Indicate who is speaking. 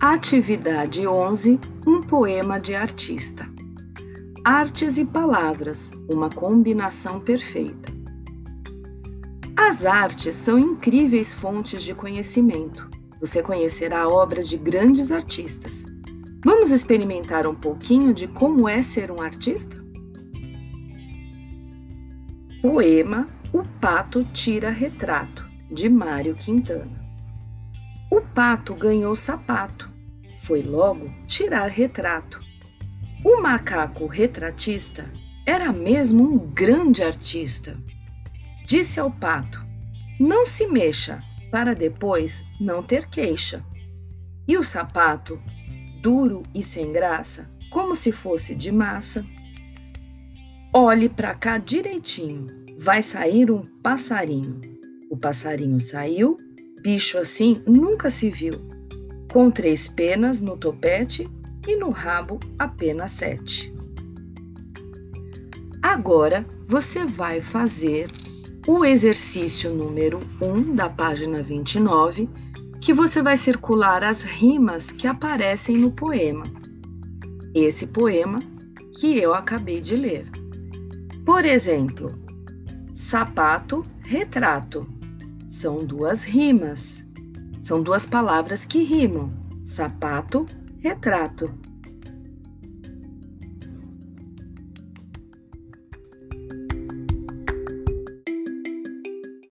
Speaker 1: Atividade 11 Um poema de artista. Artes e palavras uma combinação perfeita. As artes são incríveis fontes de conhecimento. Você conhecerá obras de grandes artistas. Vamos experimentar um pouquinho de como é ser um artista? Poema O Pato Tira Retrato, de Mário Quintana. O pato ganhou sapato, foi logo tirar retrato. O macaco retratista era mesmo um grande artista. Disse ao pato: Não se mexa, para depois não ter queixa. E o sapato, duro e sem graça, como se fosse de massa. Olhe para cá direitinho, vai sair um passarinho. O passarinho saiu Bicho assim nunca se viu, com três penas no topete e no rabo apenas sete. Agora você vai fazer o exercício número 1 um da página 29, que você vai circular as rimas que aparecem no poema. Esse poema que eu acabei de ler. Por exemplo, sapato, retrato são duas rimas. São duas palavras que rimam: sapato, retrato.